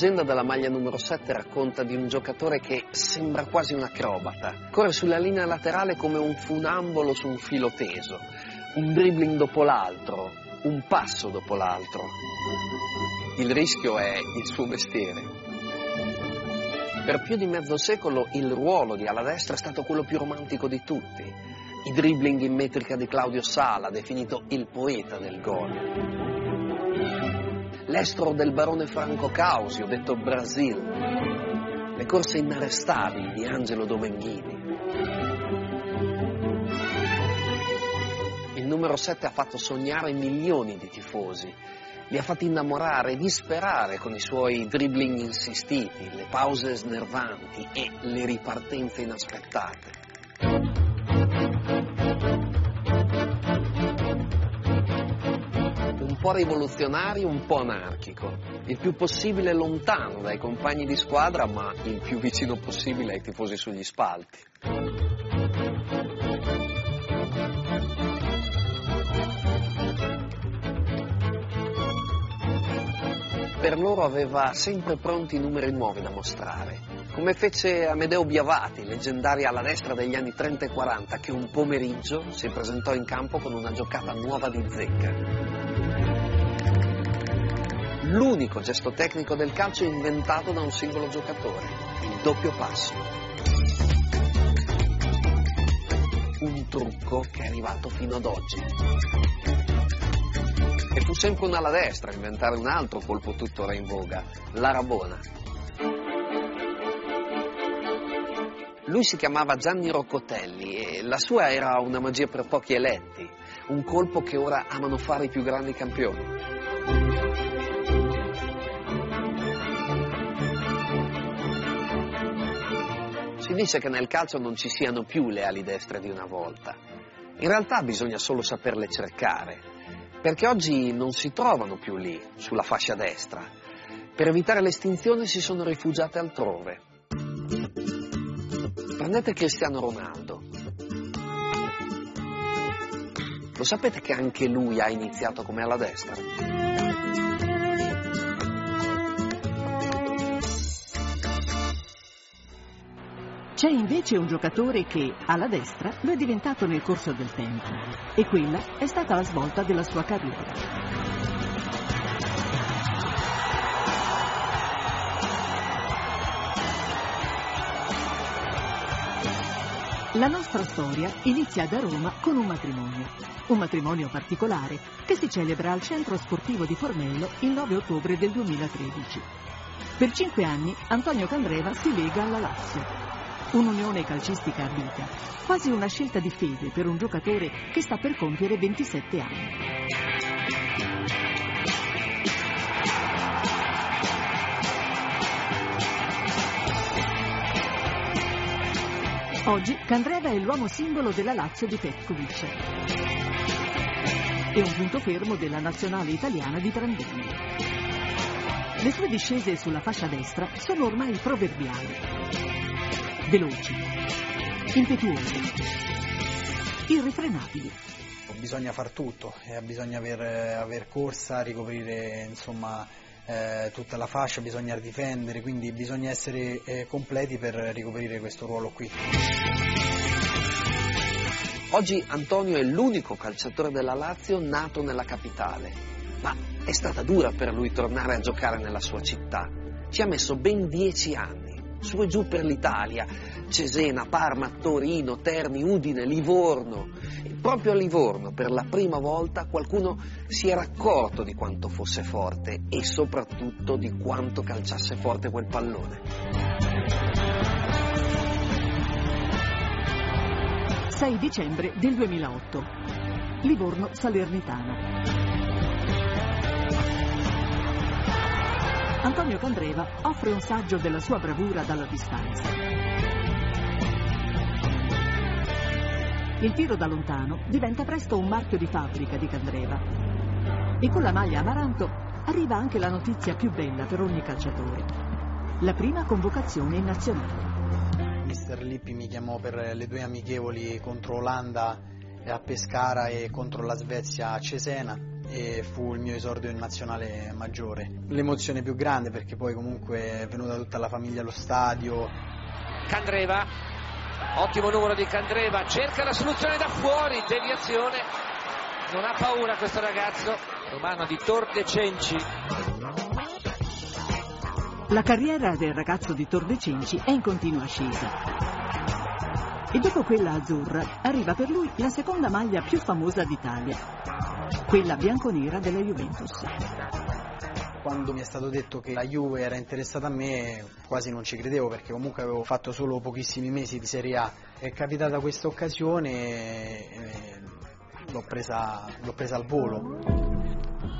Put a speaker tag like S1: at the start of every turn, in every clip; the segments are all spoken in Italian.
S1: leggenda della maglia numero 7 racconta di un giocatore che sembra quasi un acrobata. Corre sulla linea laterale come un funambolo su un filo teso, un dribbling dopo l'altro, un passo dopo l'altro. Il rischio è il suo mestiere. Per più di mezzo secolo il ruolo di ala destra è stato quello più romantico di tutti. I dribbling in metrica di Claudio Sala, definito il poeta del gol l'estro del barone Franco Causio, detto Brasil, le corse inarrestabili di Angelo Domenghini. Il numero 7 ha fatto sognare milioni di tifosi, li ha fatti innamorare e disperare con i suoi dribbling insistiti, le pause snervanti e le ripartenze inaspettate. Po' rivoluzionario, un po' anarchico, il più possibile lontano dai compagni di squadra, ma il più vicino possibile ai tifosi sugli spalti. Per loro aveva sempre pronti numeri nuovi da mostrare, come fece Amedeo Biavati, leggendaria alla destra degli anni 30 e 40, che un pomeriggio si presentò in campo con una giocata nuova di zecca l'unico gesto tecnico del calcio inventato da un singolo giocatore, il doppio passo. Un trucco che è arrivato fino ad oggi. E fu sempre un ala destra a inventare un altro colpo tuttora in voga, la Rabona. Lui si chiamava Gianni Roccotelli e la sua era una magia per pochi eletti, un colpo che ora amano fare i più grandi campioni. Dice che nel calcio non ci siano più le ali destre di una volta. In realtà bisogna solo saperle cercare, perché oggi non si trovano più lì, sulla fascia destra. Per evitare l'estinzione si sono rifugiate altrove. Prendete Cristiano Ronaldo. Lo sapete che anche lui ha iniziato come alla destra?
S2: C'è invece un giocatore che, alla destra, lo è diventato nel corso del tempo e quella è stata la svolta della sua carriera. La nostra storia inizia da Roma con un matrimonio, un matrimonio particolare che si celebra al centro sportivo di Formello il 9 ottobre del 2013. Per cinque anni Antonio Candreva si lega alla Lazio Un'unione calcistica a vita, quasi una scelta di fede per un giocatore che sta per compiere 27 anni. Oggi Candreva è l'uomo simbolo della Lazio di Petkovic e un punto fermo della nazionale italiana di Prandelli. Le sue discese sulla fascia destra sono ormai proverbiali veloci, impetuosi, irrefrenabili.
S3: Bisogna far tutto, eh, bisogna aver, aver, corsa, ricoprire insomma, eh, tutta la fascia, bisogna difendere, quindi bisogna essere eh, completi per ricoprire questo ruolo qui.
S1: Oggi Antonio è l'unico calciatore della Lazio nato nella capitale, ma è stata dura per lui tornare a giocare nella sua città. Ci ha messo ben dieci anni su e giù per l'Italia, Cesena, Parma, Torino, Terni, Udine, Livorno. E proprio a Livorno, per la prima volta, qualcuno si era accorto di quanto fosse forte e soprattutto di quanto calciasse forte quel pallone.
S2: 6 dicembre del 2008. Livorno Salernitana. Antonio Candreva offre un saggio della sua bravura dalla distanza. Il tiro da lontano diventa presto un marchio di fabbrica di Candreva. E con la maglia Amaranto arriva anche la notizia più bella per ogni calciatore. La prima convocazione in nazionale.
S3: mister Lippi mi chiamò per le due amichevoli contro Olanda a Pescara e contro la Svezia a Cesena e fu il mio esordio in nazionale maggiore. L'emozione più grande perché poi comunque è venuta tutta la famiglia allo stadio.
S4: Candreva, ottimo numero di Candreva, cerca la soluzione da fuori, deviazione, non ha paura questo ragazzo, romano di Tordecenci.
S2: La carriera del ragazzo di Tordecenci è in continua ascesa. E dopo quella azzurra arriva per lui la seconda maglia più famosa d'Italia, quella bianconera della Juventus.
S3: Quando mi è stato detto che la Juve era interessata a me quasi non ci credevo perché comunque avevo fatto solo pochissimi mesi di Serie A. È capitata questa occasione e l'ho presa, l'ho presa al volo.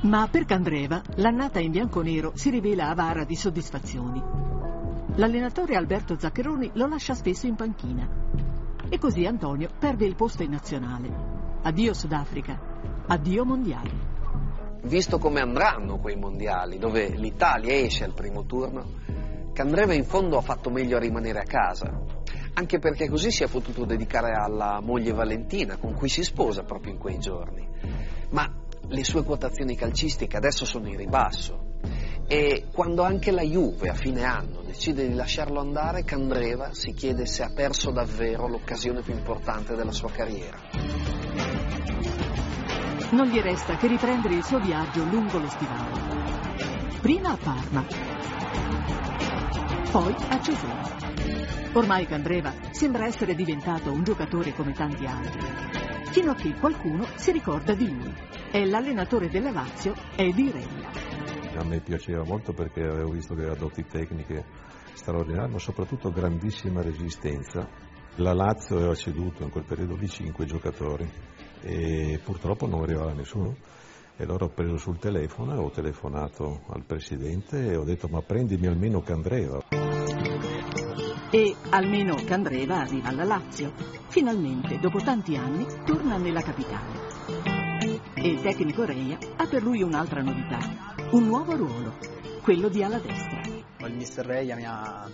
S2: Ma per Candreva l'annata in bianconero si rivela avara di soddisfazioni. L'allenatore Alberto Zaccheroni lo lascia spesso in panchina. E così Antonio perde il posto in nazionale. Addio Sudafrica, addio mondiali.
S1: Visto come andranno quei mondiali, dove l'Italia esce al primo turno, Candreva in fondo ha fatto meglio a rimanere a casa, anche perché così si è potuto dedicare alla moglie Valentina, con cui si sposa proprio in quei giorni. Ma le sue quotazioni calcistiche adesso sono in ribasso e quando anche la Juve a fine anno decide di lasciarlo andare, Candreva si chiede se ha perso davvero l'occasione più importante della sua carriera.
S2: Non gli resta che riprendere il suo viaggio lungo lo stivale. Prima a Parma, poi a Cesena. Ormai Candreva sembra essere diventato un giocatore come tanti altri, fino a che qualcuno si ricorda di lui. È l'allenatore della Lazio, Edi Rella.
S5: A me piaceva molto perché avevo visto che aveva doti tecniche straordinarie, ma soprattutto grandissima resistenza. La Lazio aveva ceduto in quel periodo di cinque giocatori e purtroppo non arrivava nessuno. E allora ho preso sul telefono, ho telefonato al presidente e ho detto ma prendimi almeno Candreva.
S2: E almeno Candreva arriva alla Lazio. Finalmente, dopo tanti anni, torna nella capitale. E il tecnico Reia ha per lui un'altra novità, un nuovo ruolo, quello di ala destra.
S3: Il mister Reia mi ha,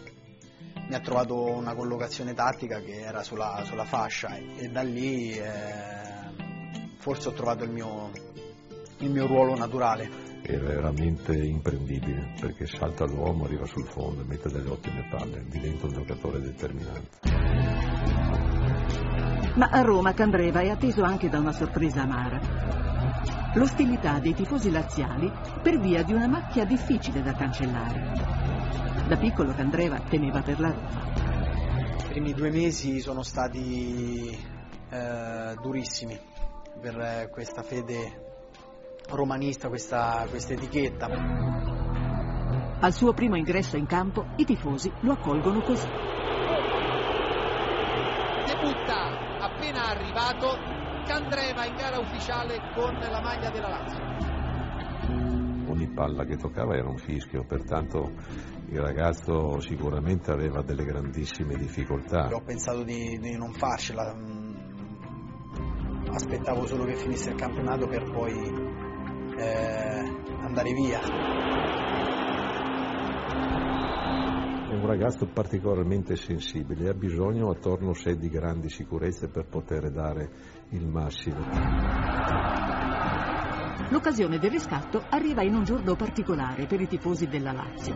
S3: mi ha trovato una collocazione tattica che era sulla, sulla fascia e, e da lì eh, forse ho trovato il mio, il mio ruolo naturale.
S5: È veramente imprendibile perché salta l'uomo, arriva sul fondo e mette delle ottime palle, diventa un giocatore determinante.
S2: Ma a Roma Candreva è atteso anche da una sorpresa amara. L'ostilità dei tifosi laziali per via di una macchia difficile da cancellare. Da piccolo Candreva temeva per la Roma.
S3: I primi due mesi sono stati eh, durissimi per eh, questa fede romanista, questa, questa etichetta.
S2: Al suo primo ingresso in campo i tifosi lo accolgono così.
S6: Debutta appena arrivato Candreva in gara ufficiale con la maglia della Lazio.
S5: Ogni palla che toccava era un fischio, pertanto il ragazzo sicuramente aveva delle grandissime difficoltà.
S3: Ho pensato di, di non farcela, aspettavo solo che finisse il campionato per poi eh, andare via.
S5: È un ragazzo particolarmente sensibile ha bisogno attorno a sé di grandi sicurezze per poter dare il massimo.
S2: L'occasione del riscatto arriva in un giorno particolare per i tifosi della Lazio.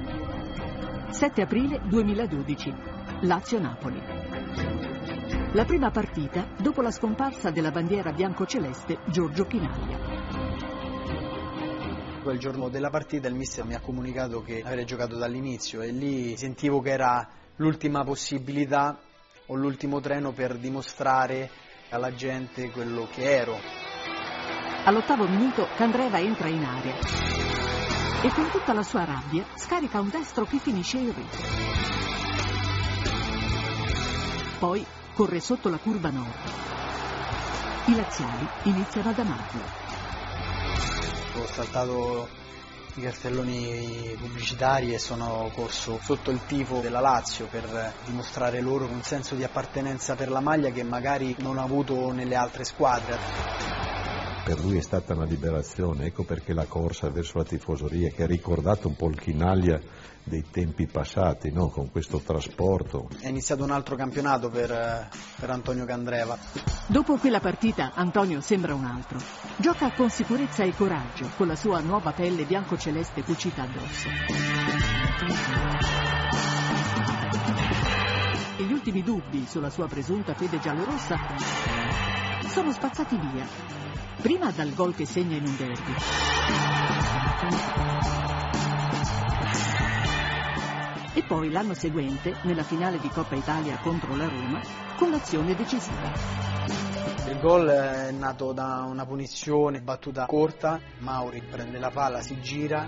S2: 7 aprile 2012, Lazio-Napoli. La prima partita dopo la scomparsa della bandiera bianco-celeste Giorgio Chinaglia.
S3: Il giorno della partita il mister mi ha comunicato che avrei giocato dall'inizio e lì sentivo che era l'ultima possibilità o l'ultimo treno per dimostrare alla gente quello che ero.
S2: All'ottavo minuto Candreva entra in area e con tutta la sua rabbia scarica un destro che finisce in rete. Poi corre sotto la curva nord. I laziali iniziano ad amarlo.
S3: Ho saltato i cartelloni pubblicitari e sono corso sotto il tifo della Lazio per dimostrare loro un senso di appartenenza per la maglia che magari non ho avuto nelle altre squadre.
S5: per lui è stata una liberazione, ecco perché la corsa verso la tifoseria che ha ricordato un po' il Chinaglia dei tempi passati, no? con questo trasporto.
S3: È iniziato un altro campionato per, per Antonio Candreva.
S2: Dopo quella partita Antonio sembra un altro. Gioca con sicurezza e coraggio, con la sua nuova pelle bianco-celeste cucita addosso. E gli ultimi dubbi sulla sua presunta fede giallorossa sono spazzati via. Prima dal gol che segna in un derby. E poi l'anno seguente, nella finale di Coppa Italia contro la Roma, con l'azione decisiva.
S3: Il gol è nato da una punizione, battuta corta, Mauri prende la palla, si gira,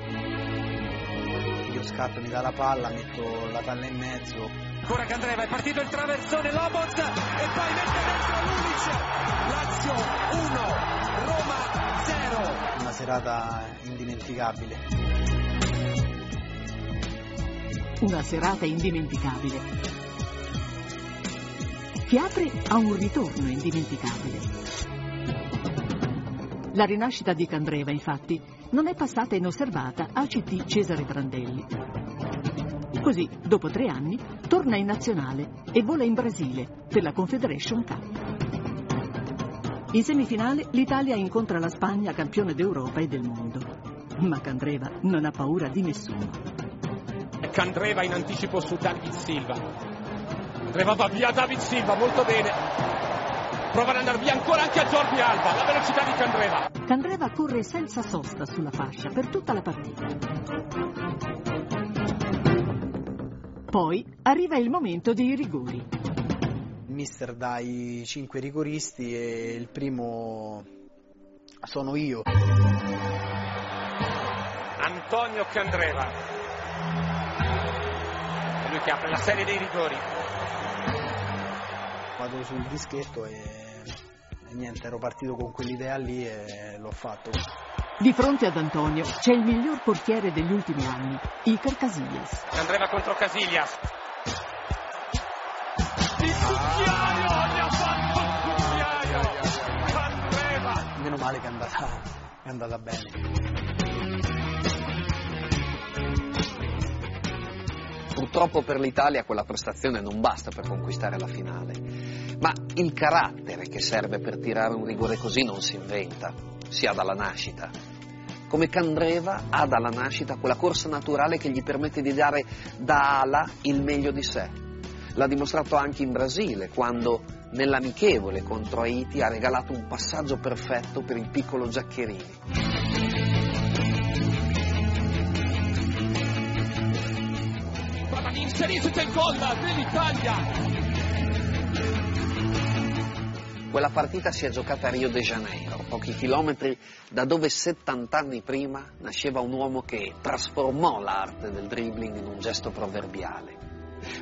S3: io scatto, mi dà la palla, metto la palla in mezzo.
S4: Ancora Candreva, è partito il traversone, Loboz e poi mette dentro l'Ulic. Lazio 1, Roma 0.
S3: Una serata indimenticabile.
S2: Una serata indimenticabile. Che apre a un ritorno indimenticabile. La rinascita di Candreva, infatti, non è passata inosservata al CT Cesare Prandelli. Così, dopo tre anni, torna in nazionale e vola in Brasile per la Confederation Cup. In semifinale l'Italia incontra la Spagna campione d'Europa e del mondo. Ma Candreva non ha paura di nessuno.
S7: Candreva in anticipo su David Silva. Candreva va via David Silva, molto bene. Prova ad andare via ancora anche a Jordi Alba, la velocità di Candreva.
S2: Candreva corre senza sosta sulla fascia per tutta la partita. Poi arriva il momento dei rigori.
S3: Il mister dà i cinque rigoristi e il primo sono io.
S7: Antonio Candreva. Che apre la serie dei rigori.
S3: Vado sul dischetto e, e niente, ero partito con quell'idea lì e l'ho fatto.
S2: Di fronte ad Antonio c'è il miglior portiere degli ultimi anni, Iker Casillas.
S7: Candreva contro Casillas. Il cucchiaio, gli ha fatto il cucchiaio. Candreva.
S3: Meno male che è andata, è andata bene.
S1: Purtroppo per l'Italia quella prestazione non basta per conquistare la finale, ma il carattere che serve per tirare un rigore così non si inventa, si ha dalla nascita. Come Candreva ha dalla nascita quella corsa naturale che gli permette di dare da ala il meglio di sé. L'ha dimostrato anche in Brasile, quando nell'amichevole contro Haiti ha regalato un passaggio perfetto per il piccolo Giaccherini.
S7: Inserirsi il gol dell'Italia.
S1: Quella partita si è giocata a Rio de Janeiro, pochi chilometri da dove 70 anni prima nasceva un uomo che trasformò l'arte del dribbling in un gesto proverbiale.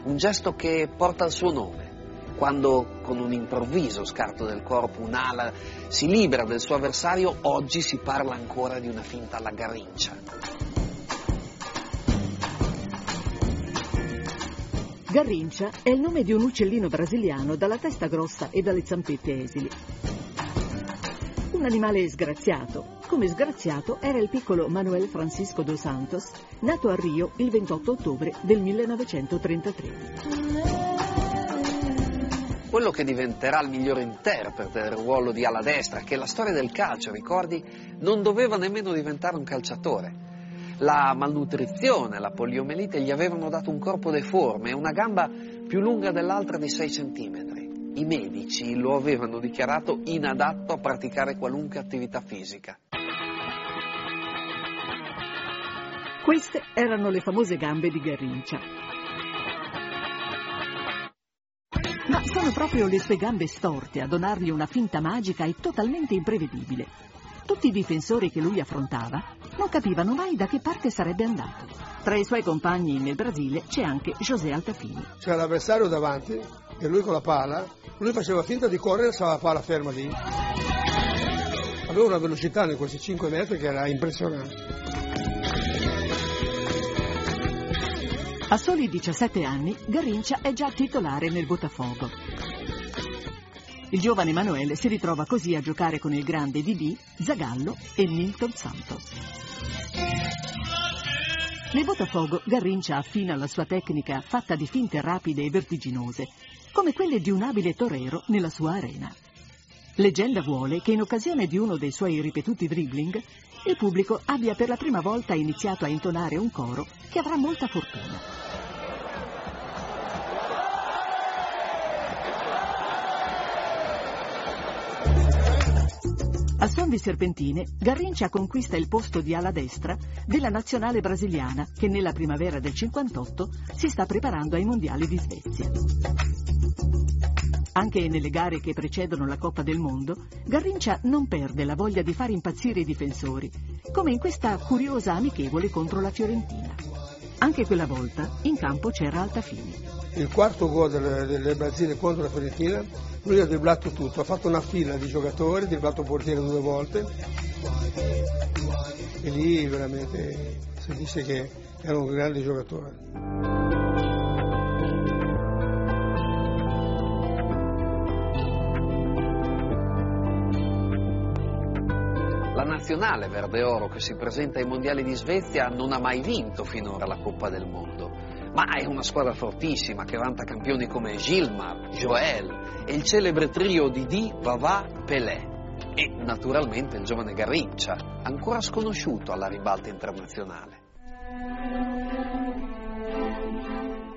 S1: Un gesto che porta il suo nome. Quando con un improvviso scarto del corpo un'ala si libera del suo avversario, oggi si parla ancora di una finta alla Garrincia.
S2: Garrincia è il nome di un uccellino brasiliano dalla testa grossa e dalle zampette esili. Un animale sgraziato, come sgraziato era il piccolo Manuel Francisco dos Santos, nato a Rio il 28 ottobre del 1933.
S1: Quello che diventerà il miglior interprete del ruolo di ala destra, che la storia del calcio, ricordi, non doveva nemmeno diventare un calciatore. La malnutrizione, la poliomelite gli avevano dato un corpo deforme e una gamba più lunga dell'altra di 6 centimetri. I medici lo avevano dichiarato inadatto a praticare qualunque attività fisica.
S2: Queste erano le famose gambe di Garrincia. Ma sono proprio le sue gambe storte a donargli una finta magica e totalmente imprevedibile. Tutti i difensori che lui affrontava non capivano mai da che parte sarebbe andato. Tra i suoi compagni nel Brasile c'è anche José Altafini.
S8: C'era l'avversario davanti e lui con la palla, lui faceva finta di correre e stava la palla ferma lì. Aveva una velocità in questi 5 metri che era impressionante.
S2: A soli 17 anni, Garrincia è già titolare nel Botafogo. Il giovane Emanuele si ritrova così a giocare con il grande Didi, Zagallo e Milton Santos. Nel Botafogo Garrincia affina la sua tecnica fatta di finte rapide e vertiginose, come quelle di un abile torero nella sua arena. Leggenda vuole che in occasione di uno dei suoi ripetuti dribbling, il pubblico abbia per la prima volta iniziato a intonare un coro che avrà molta fortuna. Al suon di serpentine, Garrincia conquista il posto di ala destra della nazionale brasiliana che nella primavera del 58 si sta preparando ai mondiali di Svezia. Anche nelle gare che precedono la Coppa del Mondo, Garrincia non perde la voglia di far impazzire i difensori, come in questa curiosa amichevole contro la Fiorentina. Anche quella volta in campo c'era Altafini.
S8: Il quarto gol del, del Brasile contro la Fiorentina, lui ha dribblato tutto, ha fatto una fila di giocatori, ha dribblato portiere due volte e lì veramente si dice che era un grande giocatore.
S1: Nazionale verde oro che si presenta ai mondiali di Svezia non ha mai vinto finora la Coppa del Mondo, ma è una squadra fortissima che vanta campioni come Gilmar, Joel e il celebre trio di Di, Vavà, Pelé. E naturalmente il giovane Garrincia, ancora sconosciuto alla ribalta internazionale.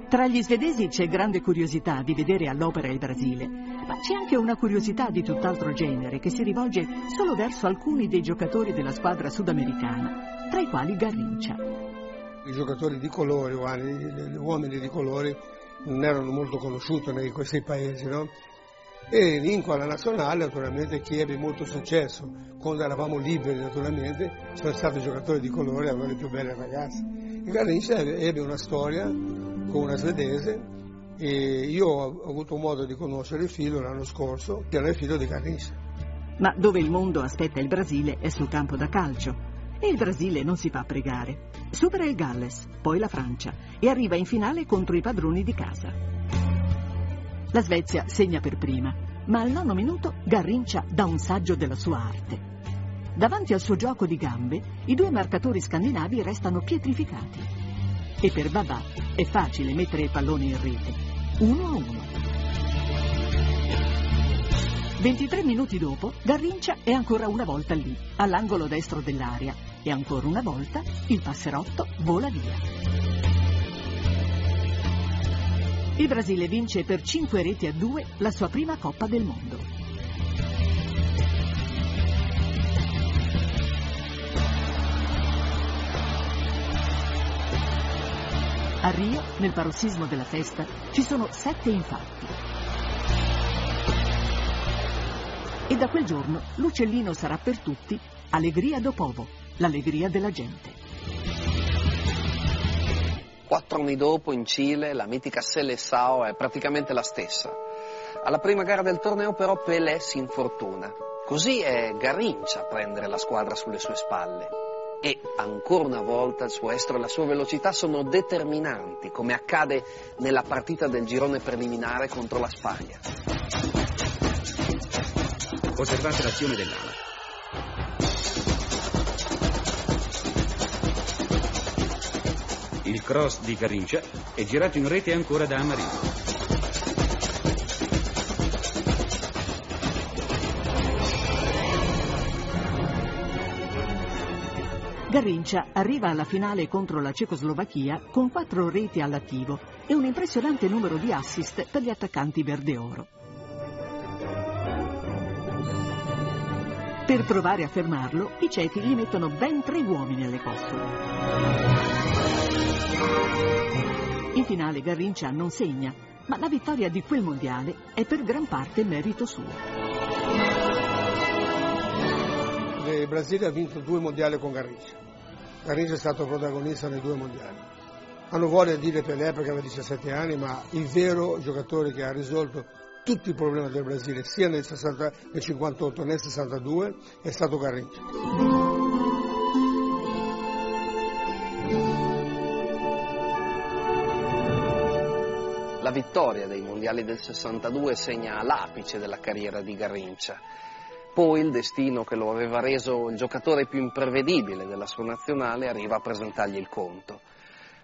S2: Tra gli svedesi c'è grande curiosità di vedere all'opera il Brasile, ma c'è anche una curiosità di tutt'altro genere che si rivolge solo verso alcuni dei giocatori della squadra sudamericana, tra i quali Garrincia.
S8: I giocatori di colore, gli uomini di colore, non erano molto conosciuti in questi paesi, no? E vinco alla nazionale, naturalmente, chi ebbe molto successo. Quando eravamo liberi, naturalmente, sono stati giocatori di colore, avevano le più belle ragazze. E Garrincia ebbe una storia con una svedese e io ho avuto modo di conoscere il figlio l'anno scorso, che era il figlio di Garrincia.
S2: Ma dove il mondo aspetta il Brasile è sul campo da calcio. E il Brasile non si fa pregare. Supera il Galles, poi la Francia e arriva in finale contro i padroni di casa. La Svezia segna per prima, ma al nono minuto Garrincia dà un saggio della sua arte. Davanti al suo gioco di gambe, i due marcatori scandinavi restano pietrificati e per Babà è facile mettere il pallone in rete. Uno a uno. 23 minuti dopo, Garrincia è ancora una volta lì, all'angolo destro dell'area, e ancora una volta il passerotto vola via. Il Brasile vince per 5 reti a 2 la sua prima Coppa del Mondo. A Rio, nel parossismo della festa, ci sono sette infatti. E da quel giorno l'uccellino sarà per tutti Allegria do Povo, l'allegria della gente.
S1: Quattro anni dopo, in Cile, la mitica Seleção è praticamente la stessa. Alla prima gara del torneo però Pelé si infortuna. Così è Garrincia a prendere la squadra sulle sue spalle e ancora una volta il suo estro e la sua velocità sono determinanti, come accade nella partita del girone preliminare contro la Spagna.
S9: Osservate l'azione dell'ala. Il cross di Carincia è girato in rete ancora da Amarino.
S2: Garrincia arriva alla finale contro la Cecoslovacchia con quattro reti all'attivo e un impressionante numero di assist per gli attaccanti verde-oro. Per provare a fermarlo, i cechi gli mettono ben tre uomini alle costole. In finale Garrincia non segna, ma la vittoria di quel mondiale è per gran parte merito suo
S8: il Brasile ha vinto due mondiali con Garrincha. Garrincha è stato protagonista nei due mondiali. Hanno voglia di dire Pelé perché aveva 17 anni, ma il vero giocatore che ha risolto tutti i problemi del Brasile, sia nel, 60, nel 58 che nel 62, è stato Garrincha.
S1: La vittoria dei mondiali del 62 segna l'apice della carriera di Garrincia. Poi il destino che lo aveva reso il giocatore più imprevedibile della sua nazionale arriva a presentargli il conto.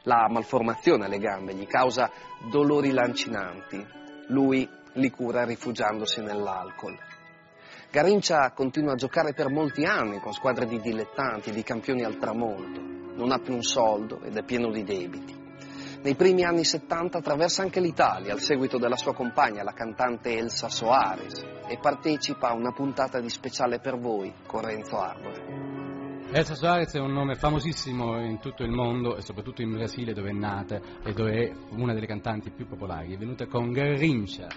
S1: La malformazione alle gambe gli causa dolori lancinanti. Lui li cura rifugiandosi nell'alcol. Garrincia continua a giocare per molti anni con squadre di dilettanti, di campioni al tramonto. Non ha più un soldo ed è pieno di debiti. Nei primi anni 70 attraversa anche l'Italia al seguito della sua compagna, la cantante Elsa Soares, e partecipa a una puntata di speciale per voi con Renzo Arbore.
S10: Elsa Soares è un nome famosissimo in tutto il mondo e soprattutto in Brasile dove è nata e dove è una delle cantanti più popolari. È venuta con Garrincha.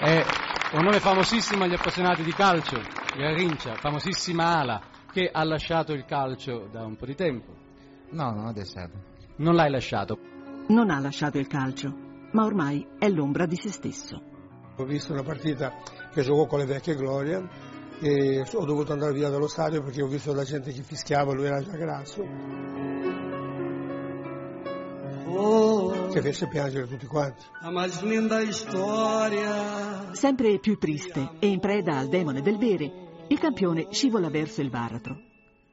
S10: È un nome famosissimo agli appassionati di calcio, Garrincia, famosissima ala che ha lasciato il calcio da un po' di tempo.
S11: No, non ho lasciato.
S10: Non l'hai lasciato.
S2: Non ha lasciato il calcio, ma ormai è l'ombra di se stesso.
S8: Ho visto una partita che giocò con le vecchie glorie e ho dovuto andare via dallo stadio perché ho visto la gente che fischiava, lui era già grasso. Che fece piangere tutti quanti.
S2: Sempre più triste e in preda al demone del bere, il campione scivola verso il baratro.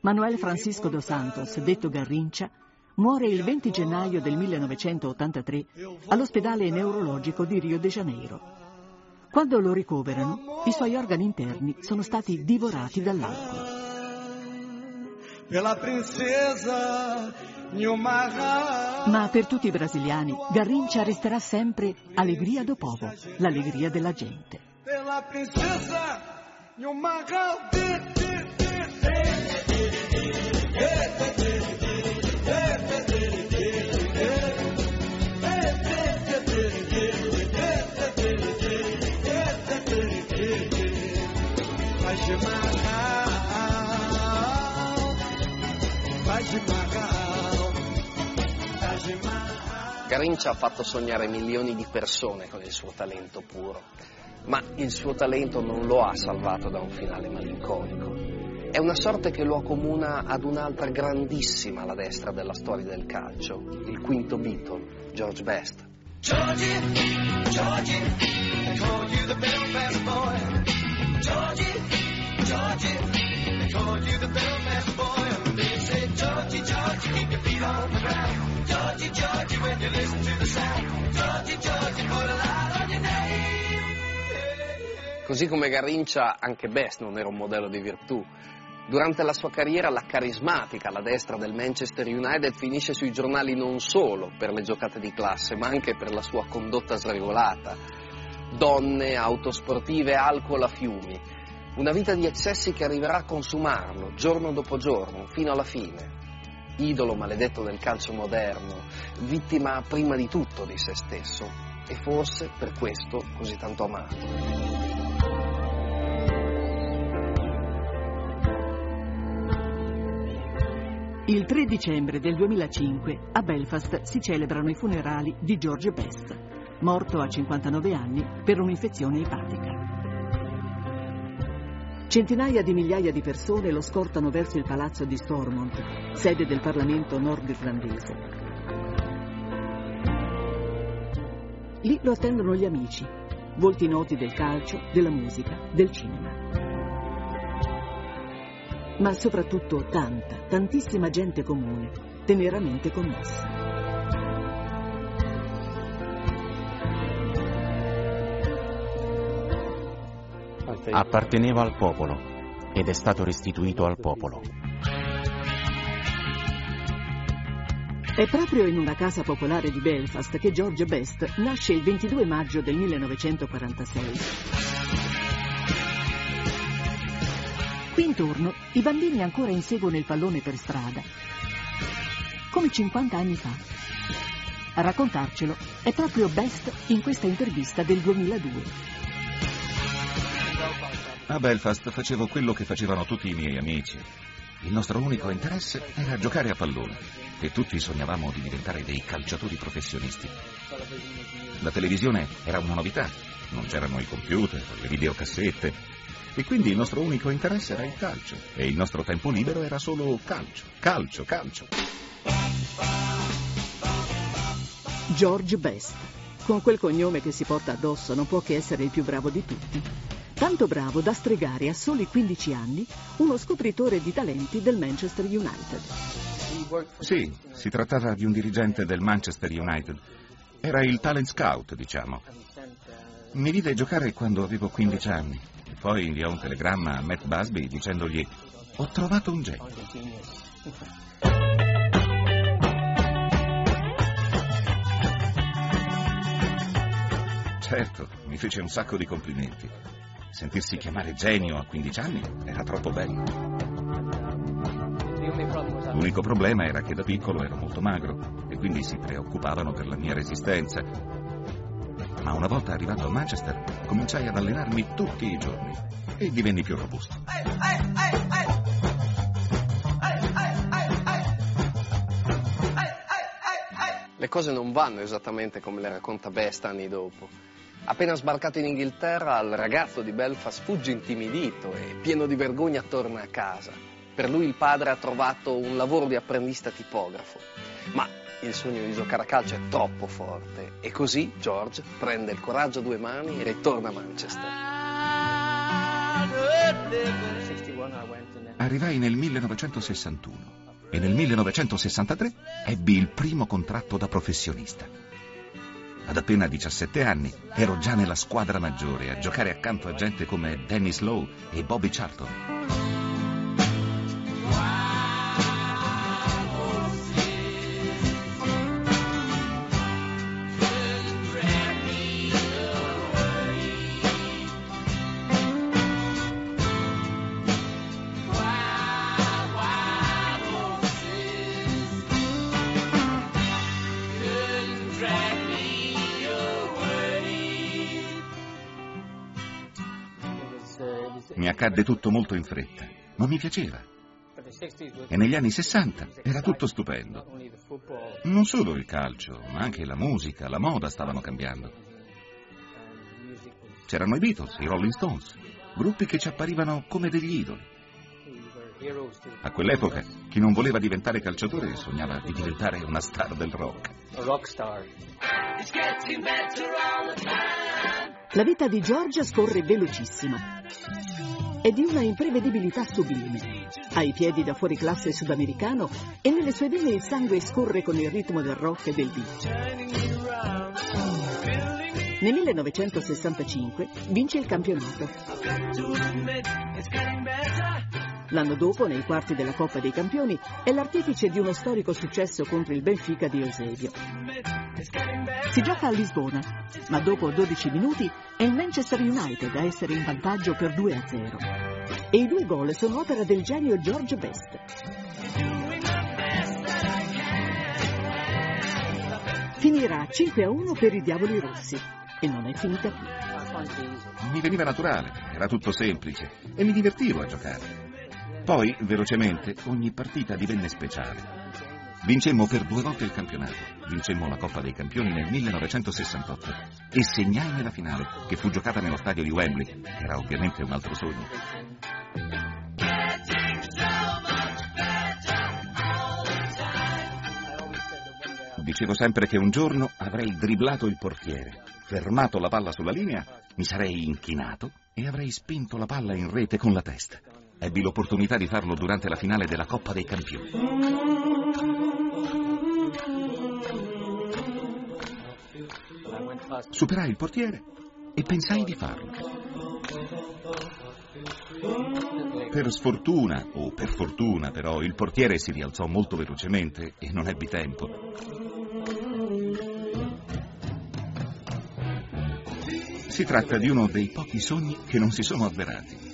S2: Manuel Francisco dos Santos, detto Garrincia, muore il 20 gennaio del 1983 all'ospedale neurologico di Rio de Janeiro. Quando lo ricoverano, i suoi organi interni sono stati divorati dall'alcol. Ma per tutti i brasiliani, Garrincia resterà sempre allegria do povo, l'allegria della gente.
S1: Garrincia ha fatto sognare milioni di persone con il suo talento puro, ma il suo talento non lo ha salvato da un finale malinconico. È una sorte che lo accomuna ad un'altra grandissima alla destra della storia del calcio, il quinto Beatle, George Best. Georgie, Georgie, they call you the Belfast boy. Georgie, Georgie, call you the Belfast boy. And they say, Georgie, Georgie, keep your feet on the ground. Georgie, Georgie, when you listen to the sound. Georgie, Georgie, put a light on your name. Così come Garrincia, anche Best non era un modello di virtù. Durante la sua carriera la carismatica alla destra del Manchester United finisce sui giornali non solo per le giocate di classe, ma anche per la sua condotta sregolata. Donne, auto sportive, alcol a fiumi. Una vita di eccessi che arriverà a consumarlo giorno dopo giorno, fino alla fine. Idolo maledetto del calcio moderno, vittima prima di tutto di se stesso e forse per questo così tanto amato.
S2: Il 3 dicembre del 2005 a Belfast si celebrano i funerali di George Best, morto a 59 anni per un'infezione epatica. Centinaia di migliaia di persone lo scortano verso il palazzo di Stormont, sede del Parlamento nordirlandese. Lì lo attendono gli amici, volti noti del calcio, della musica, del cinema ma soprattutto tanta, tantissima gente comune, teneramente commessa.
S12: Apparteneva al popolo ed è stato restituito al popolo.
S2: È proprio in una casa popolare di Belfast che George Best nasce il 22 maggio del 1946. Qui intorno i bambini ancora inseguono il pallone per strada, come 50 anni fa. A raccontarcelo è proprio Best in questa intervista del 2002.
S13: A Belfast facevo quello che facevano tutti i miei amici. Il nostro unico interesse era giocare a pallone e tutti sognavamo di diventare dei calciatori professionisti. La televisione era una novità, non c'erano i computer, le videocassette, e quindi il nostro unico interesse era il calcio e il nostro tempo libero era solo calcio, calcio, calcio.
S2: George Best, con quel cognome che si porta addosso non può che essere il più bravo di tutti. Tanto bravo da stregare a soli 15 anni uno scopritore di talenti del Manchester United.
S13: Sì, si trattava di un dirigente del Manchester United. Era il talent scout, diciamo. Mi vide giocare quando avevo 15 anni. E poi inviò un telegramma a Matt Busby dicendogli ho trovato un genio. Certo, mi fece un sacco di complimenti. Sentirsi chiamare genio a 15 anni era troppo bello. L'unico problema era che da piccolo ero molto magro e quindi si preoccupavano per la mia resistenza. Ma una volta arrivato a Manchester cominciai ad allenarmi tutti i giorni e divenni più robusto.
S1: Le cose non vanno esattamente come le racconta Best anni dopo. Appena sbarcato in Inghilterra, il ragazzo di Belfast fugge intimidito e pieno di vergogna torna a casa. Per lui il padre ha trovato un lavoro di apprendista tipografo, ma il sogno di giocare a calcio è troppo forte e così George prende il coraggio a due mani e ritorna a Manchester.
S13: Arrivai nel 1961 e nel 1963 ebbi il primo contratto da professionista. Ad appena 17 anni ero già nella squadra maggiore a giocare accanto a gente come Dennis Lowe e Bobby Charlton. Accadde tutto molto in fretta, ma mi piaceva. E negli anni 60 era tutto stupendo. Non solo il calcio, ma anche la musica, la moda stavano cambiando. C'erano i Beatles, i Rolling Stones, gruppi che ci apparivano come degli idoli. A quell'epoca chi non voleva diventare calciatore sognava di diventare una star del rock.
S2: La vita di George scorre velocissima. È di una imprevedibilità sublime. Ha i piedi da fuori classe sudamericano e nelle sue vene il sangue scorre con il ritmo del rock e del beat. Nel 1965 vince il campionato. L'anno dopo, nei quarti della Coppa dei Campioni, è l'artefice di uno storico successo contro il Benfica di Eusebio. Si gioca a Lisbona, ma dopo 12 minuti è il Manchester United a essere in vantaggio per 2 a 0. E i due gol sono opera del genio George Best. Finirà 5 a 1 per i Diavoli Rossi. E non è finita qui.
S13: Mi veniva naturale, era tutto semplice e mi divertivo a giocare. Poi, velocemente, ogni partita divenne speciale. Vincemmo per due volte il campionato, vincemmo la Coppa dei Campioni nel 1968 e segnai nella finale, che fu giocata nello stadio di Wembley. Era ovviamente un altro sogno. Dicevo sempre che un giorno avrei dribblato il portiere, fermato la palla sulla linea, mi sarei inchinato e avrei spinto la palla in rete con la testa. Ebbi l'opportunità di farlo durante la finale della Coppa dei Campioni. Superai il portiere e pensai di farlo. Per sfortuna, o per fortuna però, il portiere si rialzò molto velocemente e non ebbi tempo. Si tratta di uno dei pochi sogni che non si sono avverati.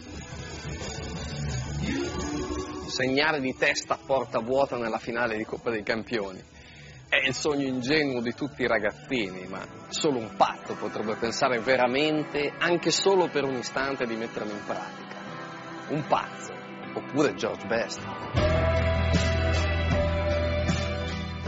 S1: Segnare di testa a porta vuota nella finale di Coppa dei Campioni. È il sogno ingenuo di tutti i ragazzini, ma solo un patto potrebbe pensare veramente, anche solo per un istante, di metterlo in pratica. Un pazzo, oppure George Best.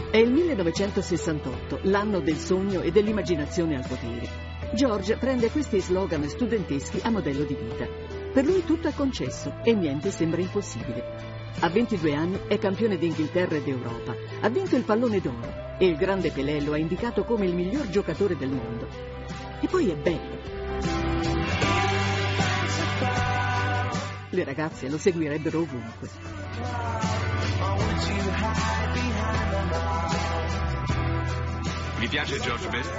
S2: È il 1968, l'anno del sogno e dell'immaginazione al potere. George prende questi slogan studenteschi a modello di vita. Per lui tutto è concesso e niente sembra impossibile. A 22 anni è campione d'Inghilterra e d'Europa. Ha vinto il pallone d'oro. e il grande Pelé lo ha indicato come il miglior giocatore del mondo. E poi è bello. Le ragazze lo seguirebbero ovunque.
S13: Mi piace George Best?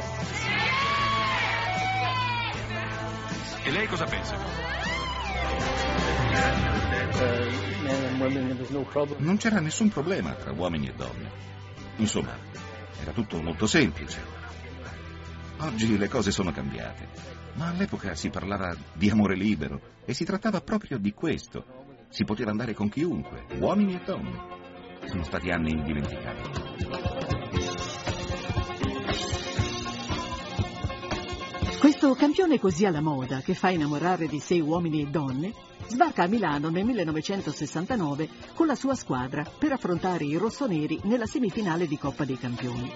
S13: E lei cosa pensa? Non c'era nessun problema tra uomini e donne. Insomma, era tutto molto semplice. Oggi le cose sono cambiate, ma all'epoca si parlava di amore libero e si trattava proprio di questo. Si poteva andare con chiunque, uomini e donne. Sono stati anni indimenticabili.
S2: Questo campione così alla moda, che fa innamorare di sé uomini e donne, sbarca a Milano nel 1969 con la sua squadra per affrontare i rossoneri nella semifinale di Coppa dei Campioni.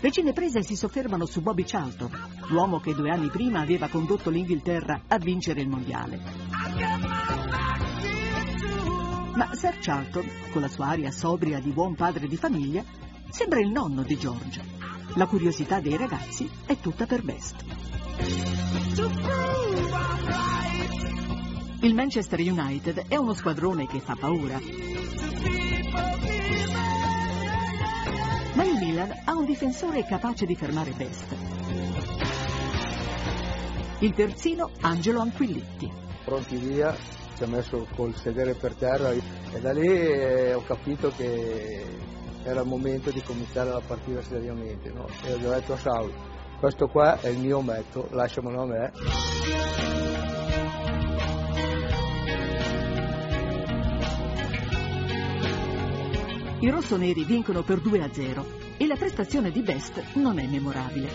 S2: Le cineprese si soffermano su Bobby Charlton, l'uomo che due anni prima aveva condotto l'Inghilterra a vincere il mondiale. Ma Sir Charlton, con la sua aria sobria di buon padre di famiglia, sembra il nonno di George. La curiosità dei ragazzi è tutta per Best. Il Manchester United è uno squadrone che fa paura. Ma il Milan ha un difensore capace di fermare Best. Il terzino Angelo Anquillitti.
S14: Pronti via, ci ha messo col sedere per terra e da lì eh, ho capito che era il momento di cominciare la partita seriamente. No? E gli ho detto a Saul, questo qua è il mio ometto, lasciamelo a me.
S2: I rossoneri vincono per 2 a 0 e la prestazione di Best non è memorabile.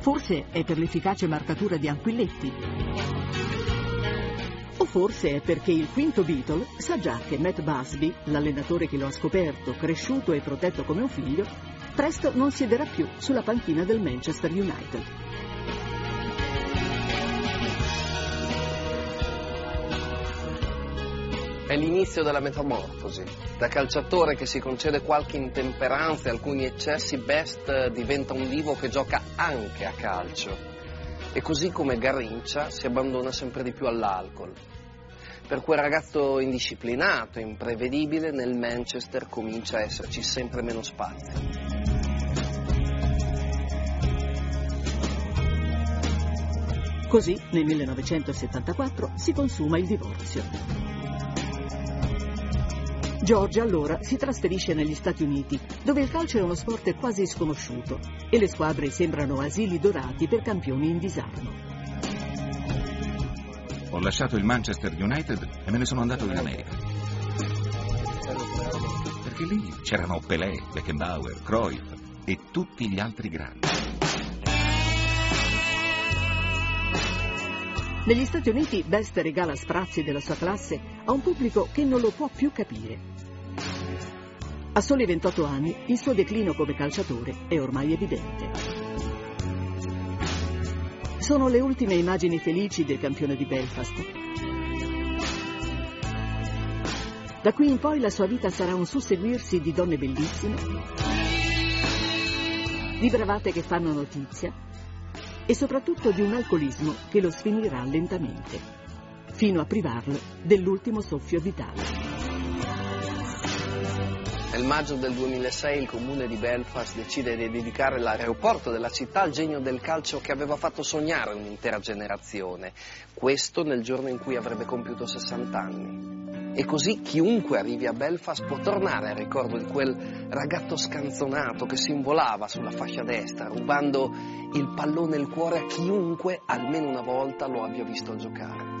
S2: Forse è per l'efficace marcatura di Anquilletti, o forse è perché il quinto Beatle sa già che Matt Busby, l'allenatore che lo ha scoperto, cresciuto e protetto come un figlio, presto non siederà più sulla panchina del Manchester United.
S1: È l'inizio della metamorfosi. Da calciatore che si concede qualche intemperanza e alcuni eccessi, Best diventa un divo che gioca anche a calcio. E così come Garrincia si abbandona sempre di più all'alcol. Per quel ragazzo indisciplinato, imprevedibile, nel Manchester comincia a esserci sempre meno spazio.
S2: Così nel 1974 si consuma il divorzio. George allora si trasferisce negli Stati Uniti, dove il calcio è uno sport quasi sconosciuto e le squadre sembrano asili dorati per campioni in disarmo.
S13: Ho lasciato il Manchester United e me ne sono andato in America. Perché lì c'erano Pelé, Beckenbauer, Cruyff e tutti gli altri grandi.
S2: Negli Stati Uniti Best regala sprazzi della sua classe a un pubblico che non lo può più capire. A soli 28 anni il suo declino come calciatore è ormai evidente. Sono le ultime immagini felici del campione di Belfast. Da qui in poi la sua vita sarà un susseguirsi di donne bellissime, di bravate che fanno notizia e soprattutto di un alcolismo che lo sfinirà lentamente, fino a privarlo dell'ultimo soffio vitale.
S1: Nel maggio del 2006 il comune di Belfast decide di dedicare l'aeroporto della città al genio del calcio che aveva fatto sognare un'intera generazione. Questo nel giorno in cui avrebbe compiuto 60 anni. E così chiunque arrivi a Belfast può tornare al ricordo di quel ragazzo scanzonato che si involava sulla fascia destra, rubando il pallone e il cuore a chiunque almeno una volta lo abbia visto giocare.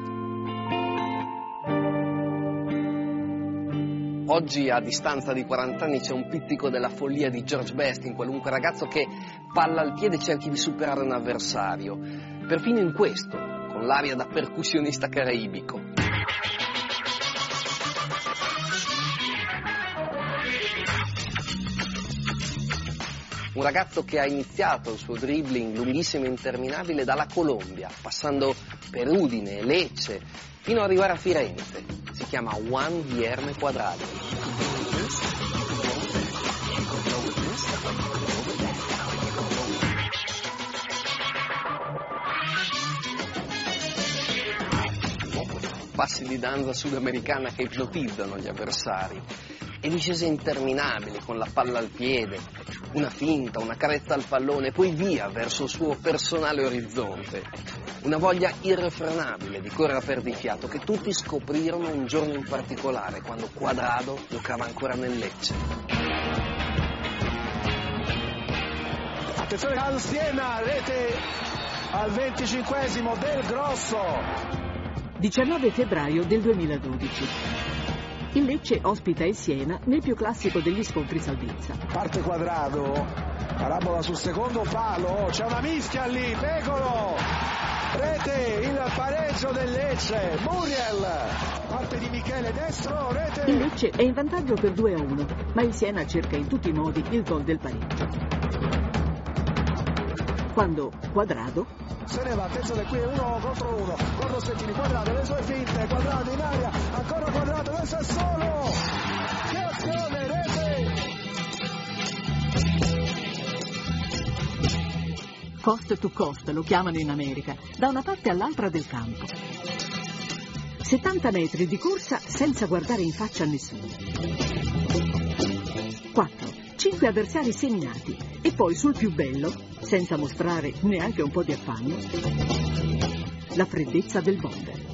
S1: Oggi a distanza di 40 anni c'è un pizzico della follia di George Best in qualunque ragazzo che palla al piede e cerchi di superare un avversario. Perfino in questo, con l'aria da percussionista caraibico. Un ragazzo che ha iniziato il suo dribbling lunghissimo e interminabile dalla Colombia, passando per Udine, Lecce, fino ad arrivare a Firenze chiama Juan Guillerme Quadrado. passi di danza sudamericana che ipnotizzano gli avversari e discese interminabili con la palla al piede, una finta, una carezza al pallone, poi via verso il suo personale orizzonte. Una voglia irrefrenabile di correre a perdifiato che tutti scoprirono un giorno in particolare, quando Quadrado giocava ancora nel Lecce.
S15: Attenzione al Siena, rete al 25esimo del Grosso.
S2: 19 febbraio del 2012. Il Lecce ospita il Siena nel più classico degli scontri salvezza.
S15: Parte quadrado, parabola sul secondo palo, c'è una mischia lì, Pecolo! Rete, il pareggio del Lecce, Muriel! Parte di Michele destro, rete!
S2: Il Lecce è in vantaggio per 2 a 1, ma il Siena cerca in tutti i modi il gol del pareggio. Quando Quadrado
S15: se ne va, attenzione qui è uno contro uno, con Rossettini, quadrato, le sue finte, quadrato in aria, ancora quadrato, adesso è solo! Che azione!
S2: Cost to cost lo chiamano in America, da una parte all'altra del campo. 70 metri di corsa senza guardare in faccia a nessuno. 4. 5 avversari seminati e poi sul più bello, senza mostrare neanche un po' di affanno, la freddezza del bomber.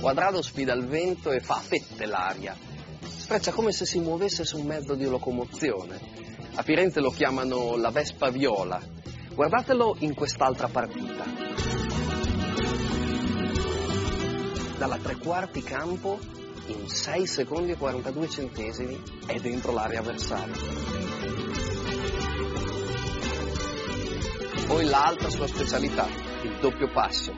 S1: Quadrado sfida il vento e fa a fette l'aria. Spreccia come se si muovesse su un mezzo di locomozione. A Firenze lo chiamano la Vespa Viola. Guardatelo in quest'altra partita. Dalla tre quarti campo, in 6 secondi e 42 centesimi, è dentro l'area avversaria. Poi l'altra sua specialità, il doppio passo.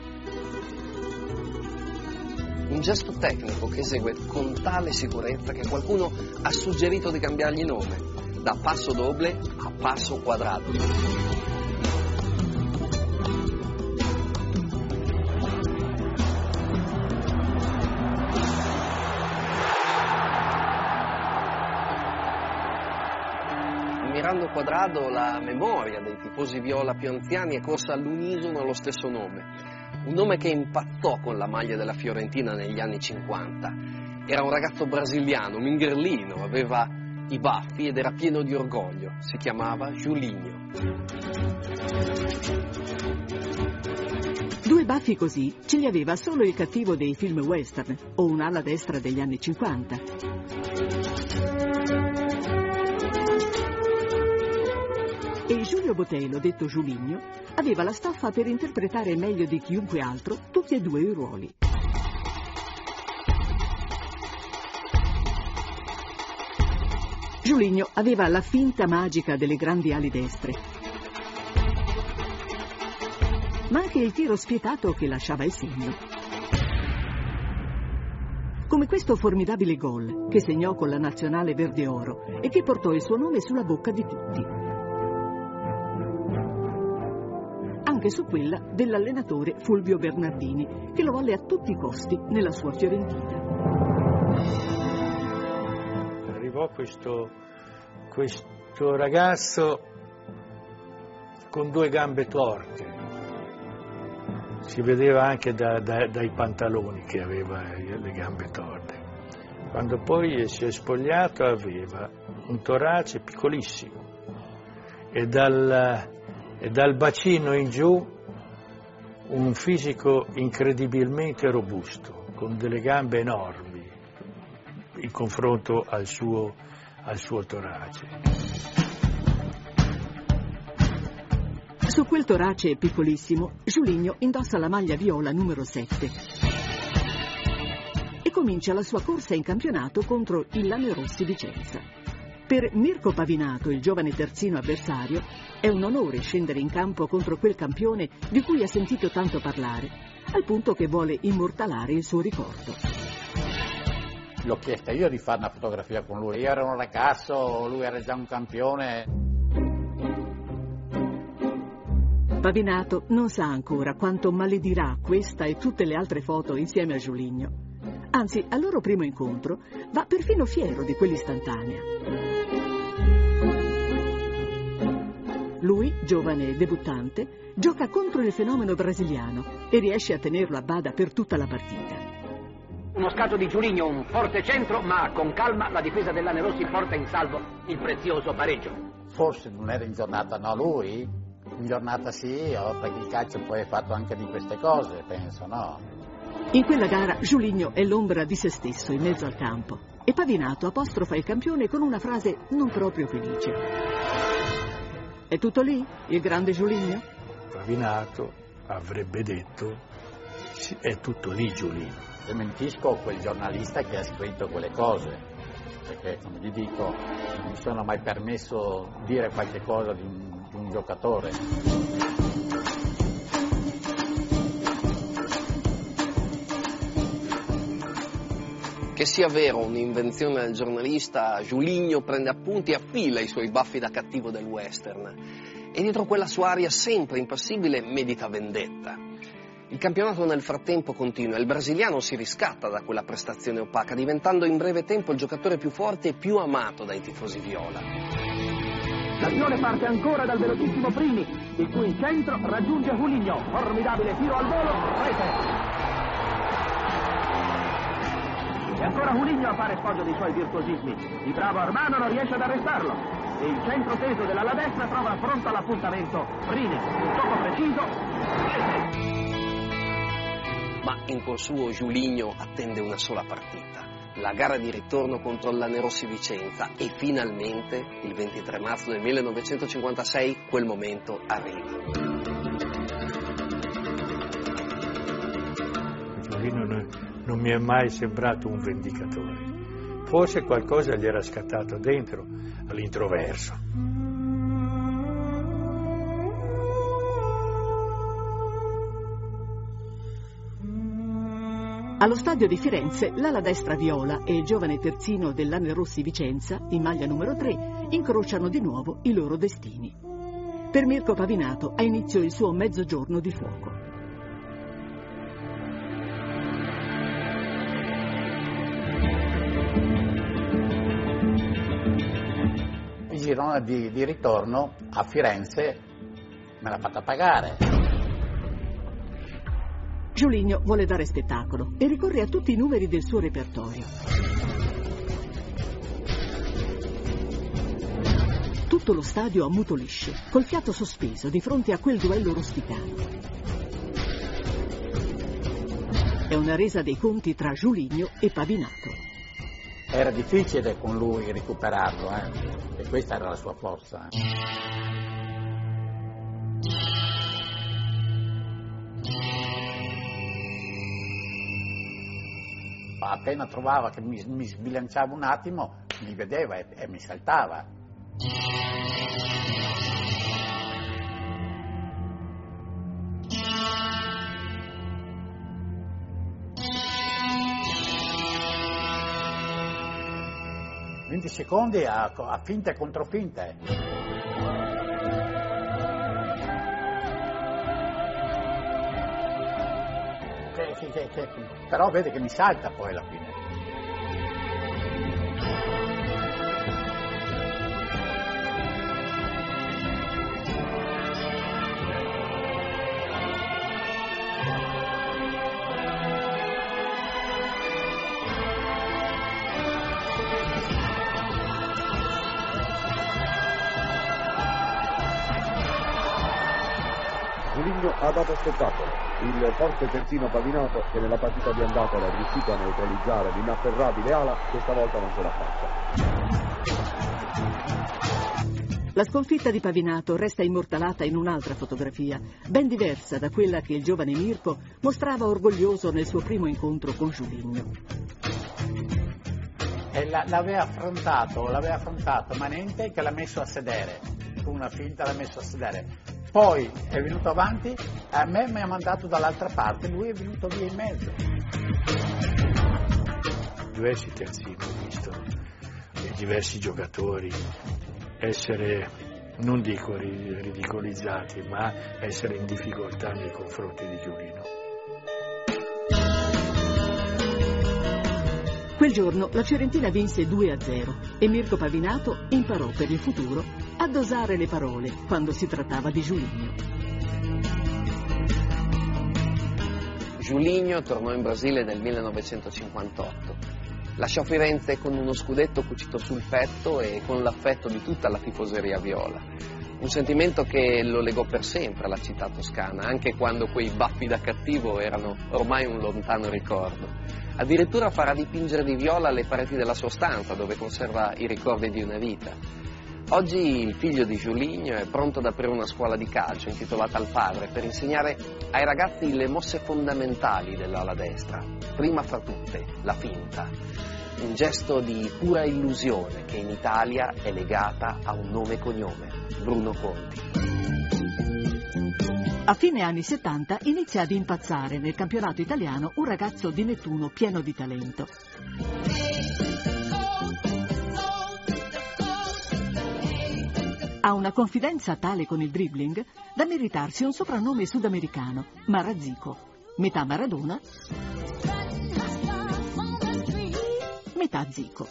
S1: Un gesto tecnico che esegue con tale sicurezza che qualcuno ha suggerito di cambiargli nome, da passo doble a passo quadrato. Quadrado, la memoria dei tifosi viola più anziani è corsa all'unisono allo stesso nome. Un nome che impattò con la maglia della Fiorentina negli anni 50. Era un ragazzo brasiliano, mingherlino, aveva i baffi ed era pieno di orgoglio. Si chiamava Giuligno.
S2: Due baffi così ce li aveva solo il cattivo dei film western o un'ala destra degli anni 50. E Giulio Botello, detto Giuligno, aveva la staffa per interpretare meglio di chiunque altro tutti e due i ruoli. Giuligno aveva la finta magica delle grandi ali destre, ma anche il tiro spietato che lasciava il segno. Come questo formidabile gol che segnò con la nazionale verde oro e che portò il suo nome sulla bocca di tutti. Anche su quella dell'allenatore Fulvio Bernardini, che lo volle a tutti i costi nella sua Fiorentina.
S16: Arrivò questo, questo ragazzo con due gambe torte. Si vedeva anche da, da, dai pantaloni che aveva le gambe torte. Quando poi si è spogliato aveva un torace piccolissimo e dal, e dal bacino in giù un fisico incredibilmente robusto, con delle gambe enormi in confronto al suo, al suo torace.
S2: Su quel torace piccolissimo, Giuligno indossa la maglia viola numero 7 e comincia la sua corsa in campionato contro il Lanerossi Vicenza. Per Mirko Pavinato, il giovane terzino avversario, è un onore scendere in campo contro quel campione di cui ha sentito tanto parlare, al punto che vuole immortalare il suo ricordo.
S17: L'ho chiesta io di fare una fotografia con lui. Io ero un ragazzo, lui era già un campione.
S2: Pavinato non sa ancora quanto maledirà questa e tutte le altre foto insieme a Giuligno. Anzi, al loro primo incontro va perfino fiero di quell'istantanea. Lui, giovane e debuttante, gioca contro il fenomeno brasiliano e riesce a tenerlo a bada per tutta la partita.
S18: Uno scatto di Giuligno, un forte centro, ma con calma la difesa dell'Anerossi porta in salvo il prezioso pareggio.
S17: Forse non era in giornata no lui? In giornata sì, oh, perché il calcio poi è fatto anche di queste cose, penso, no?
S2: In quella gara Giuligno è l'ombra di se stesso in mezzo al campo e Pavinato apostrofa il campione con una frase non proprio felice. È tutto lì, il grande Giuligno?
S16: Pavinato avrebbe detto sì, è tutto lì Giuligno.
S17: Dementisco quel giornalista che ha scritto quelle cose, perché come gli dico non mi sono mai permesso dire qualche cosa di un, di un giocatore.
S1: Che sia vero un'invenzione del giornalista, Giuligno prende appunti e affila i suoi baffi da cattivo del western. E dietro quella sua aria sempre impassibile medita vendetta. Il campionato nel frattempo continua e il brasiliano si riscatta da quella prestazione opaca, diventando in breve tempo il giocatore più forte e più amato dai tifosi viola.
S18: L'azione parte ancora dal velocissimo Primi, il cui centro raggiunge Juligno. Formidabile tiro al volo, rete. E ancora Juligno a fare sfoggio dei suoi virtuosismi. Il bravo Armano non riesce ad arrestarlo. E il centro teso dell'ala destra trova pronto all'appuntamento Primi. Un tocco preciso.
S1: Ma in cuor suo Giuligno attende una sola partita, la gara di ritorno contro l'Anerossi Vicenza e finalmente, il 23 marzo del 1956, quel momento arriva.
S16: Giuligno non, non mi è mai sembrato un vendicatore. Forse qualcosa gli era scattato dentro all'introverso.
S2: Allo stadio di Firenze, l'ala destra Viola e il giovane terzino dell'Anerossi Vicenza, in maglia numero 3, incrociano di nuovo i loro destini. Per Mirko Pavinato ha inizio il suo mezzogiorno di fuoco.
S17: Girone di, di ritorno a Firenze me l'ha fatta pagare.
S2: Giuligno vuole dare spettacolo e ricorre a tutti i numeri del suo repertorio. Tutto lo stadio ammutolisce, col fiato sospeso di fronte a quel duello rusticano. È una resa dei conti tra Giuligno e Pavinato.
S17: Era difficile con lui recuperarlo, eh? e questa era la sua forza. Appena trovava che mi, mi sbilanciavo un attimo, mi vedeva e, e mi saltava. Secondi a, a finte contro finte. Che- che- che- che- però vede che mi salta poi alla fine.
S19: Ha dato spettacolo. Il forte terzino Pavinato, che nella partita di andata era riuscito a neutralizzare l'inafferrabile ala, questa volta non ce l'ha fatta.
S2: La sconfitta di Pavinato resta immortalata in un'altra fotografia, ben diversa da quella che il giovane Mirko mostrava orgoglioso nel suo primo incontro con Giuligno.
S17: E la- l'aveva affrontato, l'aveva affrontato, ma niente che l'ha messo a sedere. Con una finta l'ha messo a sedere. Poi è venuto avanti, a me mi ha mandato dall'altra parte, lui è venuto via in mezzo.
S16: Diversi terzini ho visto, diversi giocatori essere non dico ridicolizzati, ma essere in difficoltà nei confronti di Giulino.
S2: Quel giorno la Fiorentina vinse 2-0 e Mirko Pavinato imparò per il futuro a dosare le parole quando si trattava di Giuligno.
S1: Giuligno tornò in Brasile nel 1958 Lasciò Firenze con uno scudetto cucito sul petto e con l'affetto di tutta la tifoseria viola. Un sentimento che lo legò per sempre alla città toscana, anche quando quei baffi da cattivo erano ormai un lontano ricordo. Addirittura farà dipingere di viola le pareti della sua stanza, dove conserva i ricordi di una vita. Oggi il figlio di Giuligno è pronto ad aprire una scuola di calcio intitolata al padre per insegnare ai ragazzi le mosse fondamentali dell'ala destra. Prima fra tutte, la finta. Un gesto di pura illusione che in Italia è legata a un nome e cognome, Bruno Conti.
S2: A fine anni 70 inizia ad impazzare nel campionato italiano un ragazzo di Nettuno pieno di talento. Ha una confidenza tale con il dribbling da meritarsi un soprannome sudamericano, Marazzico, metà Maradona, metà Zico.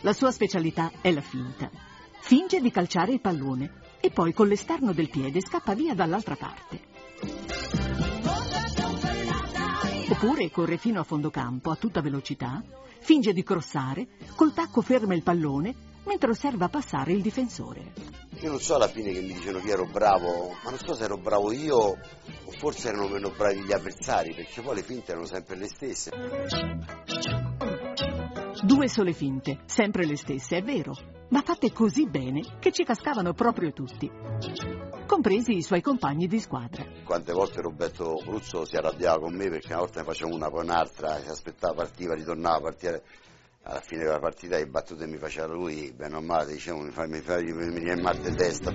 S2: La sua specialità è la finta. Finge di calciare il pallone e poi con l'esterno del piede scappa via dall'altra parte. Oppure corre fino a fondo campo a tutta velocità finge di crossare, col tacco ferma il pallone mentre osserva passare il difensore.
S20: Io non so alla fine che mi dicevano che ero bravo, ma non so se ero bravo io o forse erano meno bravi gli avversari, perché poi le finte erano sempre le stesse.
S2: Due sole finte, sempre le stesse, è vero, ma fatte così bene che ci cascavano proprio tutti, compresi i suoi compagni di squadra.
S20: Quante volte Roberto Bruzzo si arrabbiava con me perché una volta ne facevo una, poi un'altra, si aspettava, partiva, ritornava a partire. Alla fine della partita le battute mi faceva lui, bene o male, diciamo, mi, fa, mi, fa, mi in mal di testa.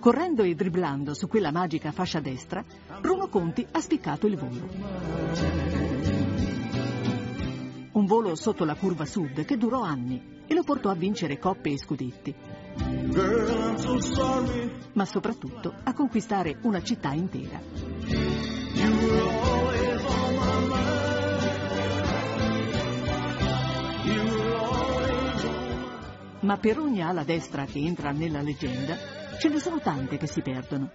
S2: Correndo e dribblando su quella magica fascia destra, Bruno Conti ha spiccato il volo un volo sotto la curva sud che durò anni e lo portò a vincere coppe e scudetti. Ma soprattutto a conquistare una città intera. Ma per ogni ala destra che entra nella leggenda, ce ne sono tante che si perdono.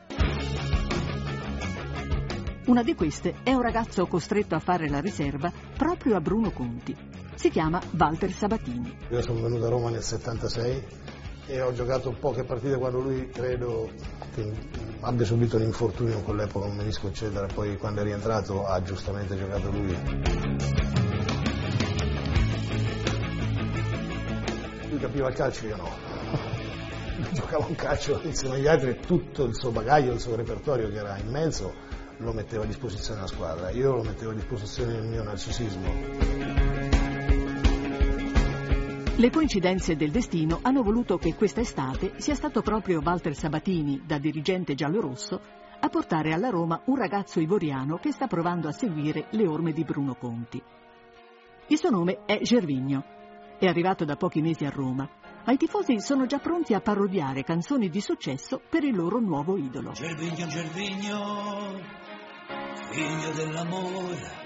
S2: Una di queste è un ragazzo costretto a fare la riserva proprio a Bruno Conti. Si chiama Walter Sabatini.
S21: Io sono venuto a Roma nel 76 e ho giocato poche partite quando lui credo che abbia subito un infortunio in quell'epoca, un menisco eccetera, poi quando è rientrato ha giustamente giocato lui. Lui capiva il calcio, io no. Giocava un calcio insieme agli altri e tutto il suo bagaglio, il suo repertorio che era immenso lo mettevo a disposizione della squadra, io lo mettevo a disposizione del mio narcisismo.
S2: Le coincidenze del destino hanno voluto che questa estate sia stato proprio Walter Sabatini, da dirigente giallorosso, a portare alla Roma un ragazzo ivoriano che sta provando a seguire le orme di Bruno Conti. Il suo nome è Gervigno. È arrivato da pochi mesi a Roma, ma i tifosi sono già pronti a parodiare canzoni di successo per il loro nuovo idolo.
S22: Gervigno, Gervigno, figlio dell'amore.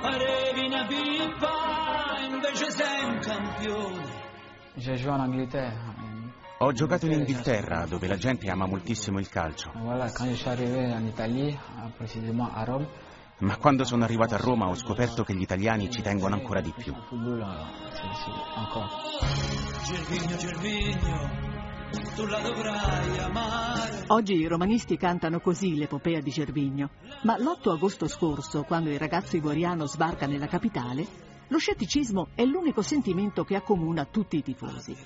S22: Parevi una pippa, invece sei un campione.
S12: Ho giocato in Inghilterra, dove la gente ama moltissimo il calcio. Ma quando sono arrivato a Roma ho scoperto che gli italiani ci tengono ancora di più.
S22: Gervigno, Gervigno, tu la dovrai amare.
S2: Oggi i romanisti cantano così l'epopea di Gervigno, ma l'8 agosto scorso, quando il ragazzo ivoriano sbarca nella capitale, lo scetticismo è l'unico sentimento che accomuna tutti i tifosi.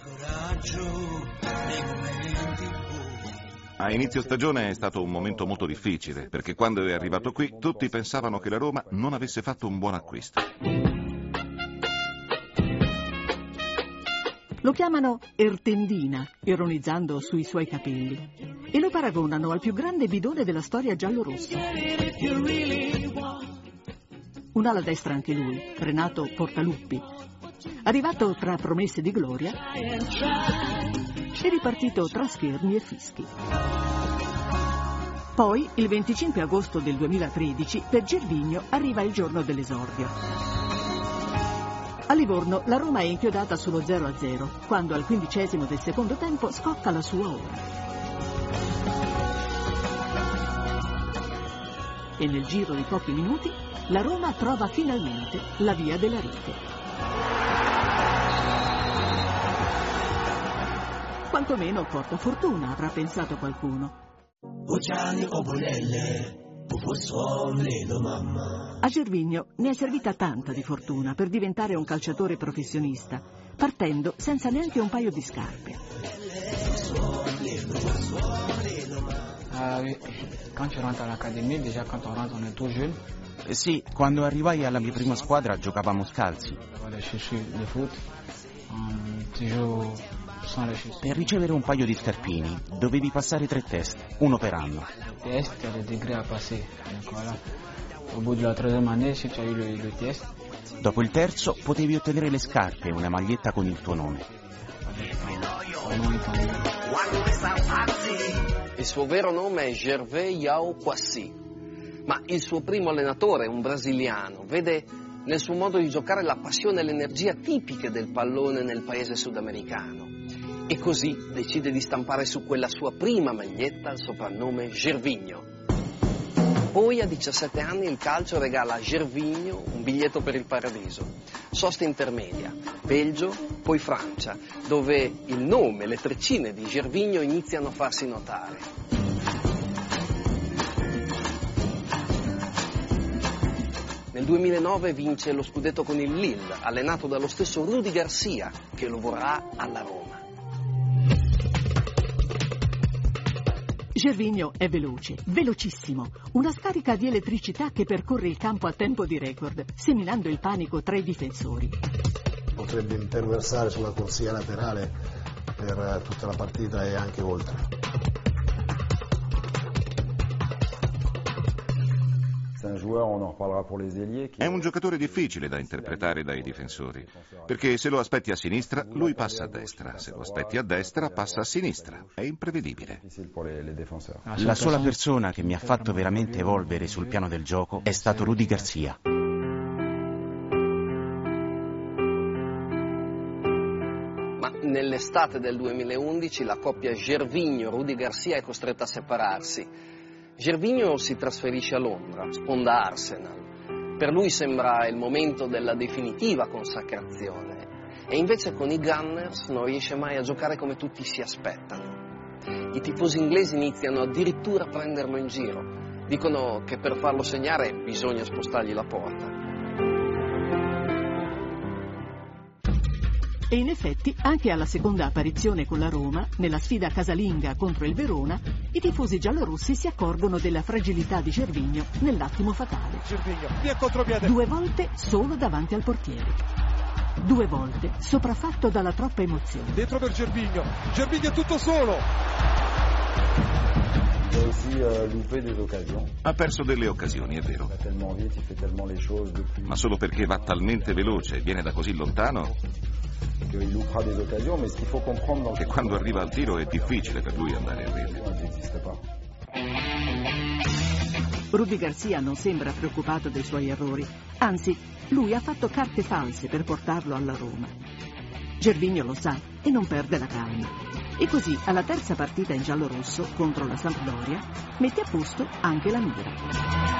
S13: A inizio stagione è stato un momento molto difficile, perché quando è arrivato qui tutti pensavano che la Roma non avesse fatto un buon acquisto.
S2: Lo chiamano Ertendina, ironizzando sui suoi capelli, e lo paragonano al più grande bidone della storia giallorossa. Un ala destra anche lui, Renato Portaluppi. Arrivato tra promesse di gloria e ripartito tra schermi e fischi. Poi, il 25 agosto del 2013, per Gervigno arriva il giorno dell'esordio. A Livorno la Roma è inchiodata sullo 0-0, quando al quindicesimo del secondo tempo scocca la sua ora. E nel giro di pochi minuti la Roma trova finalmente la via della rete. Quantomeno porta fortuna, avrà pensato qualcuno. A Gervigno ne è servita tanta di fortuna per diventare un calciatore professionista, partendo senza neanche un paio di scarpe.
S23: Ah oui, quand tu rentres à l'académie, déjà quand on rentre on est tout jeune.
S12: Eh Sì, quando arrivai alla mia prima squadra giocavamo scalzi. Per ricevere un paio di scarpini dovevi passare tre test, uno per anno.
S23: Test, tu as des degrés à passer. Donc voilà. Au bout de la troisième année, si tu as eu le, le test,
S12: Dopo il terzo potevi ottenere le scarpe e una maglietta con il tuo nome.
S1: Il suo vero nome è Gervais Yao Kwasi, ma il suo primo allenatore, un brasiliano, vede nel suo modo di giocare la passione e l'energia tipiche del pallone nel paese sudamericano. E così decide di stampare su quella sua prima maglietta il soprannome Gervigno. Poi a 17 anni il calcio regala a Gervigno un biglietto per il paradiso. Sosta intermedia, Belgio, poi Francia, dove il nome le treccine di Gervigno iniziano a farsi notare. Nel 2009 vince lo scudetto con il Lille, allenato dallo stesso Rudy Garcia, che lo vorrà alla Roma.
S2: Gervigno è veloce, velocissimo, una scarica di elettricità che percorre il campo a tempo di record, seminando il panico tra i difensori.
S21: Potrebbe imperversare sulla corsia laterale per eh, tutta la partita e anche oltre.
S13: È un giocatore difficile da interpretare dai difensori, perché se lo aspetti a sinistra, lui passa a destra, se lo aspetti a destra, passa a sinistra. È imprevedibile.
S12: La sola persona che mi ha fatto veramente evolvere sul piano del gioco è stato Rudy Garcia.
S1: Ma nell'estate del 2011 la coppia Gervigno-Rudy Garcia è costretta a separarsi. Gervigno si trasferisce a Londra, sponda Arsenal. Per lui sembra il momento della definitiva consacrazione e invece con i Gunners non riesce mai a giocare come tutti si aspettano. I tifosi inglesi iniziano addirittura a prenderlo in giro. Dicono che per farlo segnare bisogna spostargli la porta.
S2: E in effetti, anche alla seconda apparizione con la Roma, nella sfida casalinga contro il Verona, i tifosi giallorossi si accorgono della fragilità di Gervigno nell'attimo fatale.
S24: Gervigno, via contropiede.
S2: Due volte solo davanti al portiere. Due volte sopraffatto dalla troppa emozione.
S24: Dentro per Gervigno. Gervigno è tutto solo.
S13: Ha perso delle occasioni, è vero. Ma solo perché va talmente veloce e viene da così lontano che quando arriva al tiro è difficile per lui andare a rete.
S2: Rudy Garcia non sembra preoccupato dei suoi errori, anzi, lui ha fatto carte false per portarlo alla Roma. Gervigno lo sa e non perde la calma. E così, alla terza partita in giallo-rosso contro la Sampdoria, mette a posto anche la mira.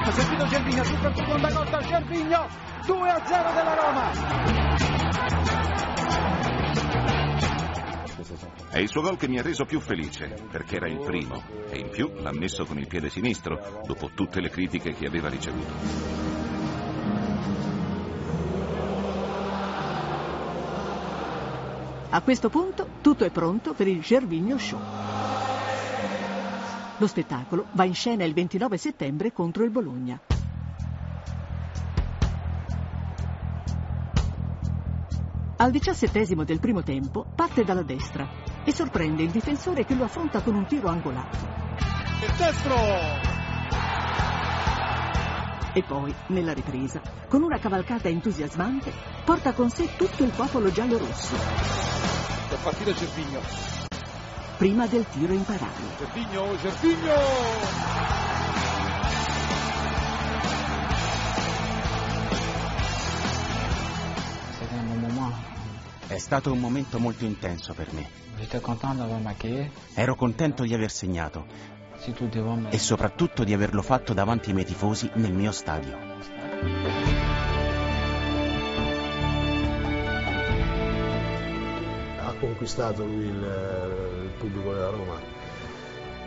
S24: Ha sentito Gervigno, tutta seconda lotta, Gervigno, 2 a 0 della Roma.
S13: È il suo gol che mi ha reso più felice, perché era il primo, e in più l'ha messo con il piede sinistro, dopo tutte le critiche che aveva ricevuto.
S2: A questo punto tutto è pronto per il Gervigno Show. Lo spettacolo va in scena il 29 settembre contro il Bologna. Al diciassettesimo del primo tempo parte dalla destra e sorprende il difensore che lo affronta con un tiro angolato.
S24: Il destro.
S2: E poi, nella ripresa, con una cavalcata entusiasmante, porta con sé tutto il popolo giallo-rosso.
S24: Per partire Gervigno.
S2: Prima del tiro in parale.
S24: Gervigno, Gervigno!
S12: È stato un momento molto intenso per me. Ero contento di aver segnato e soprattutto di averlo fatto davanti ai miei tifosi nel mio stadio.
S21: Ha conquistato lui il, il pubblico della Roma,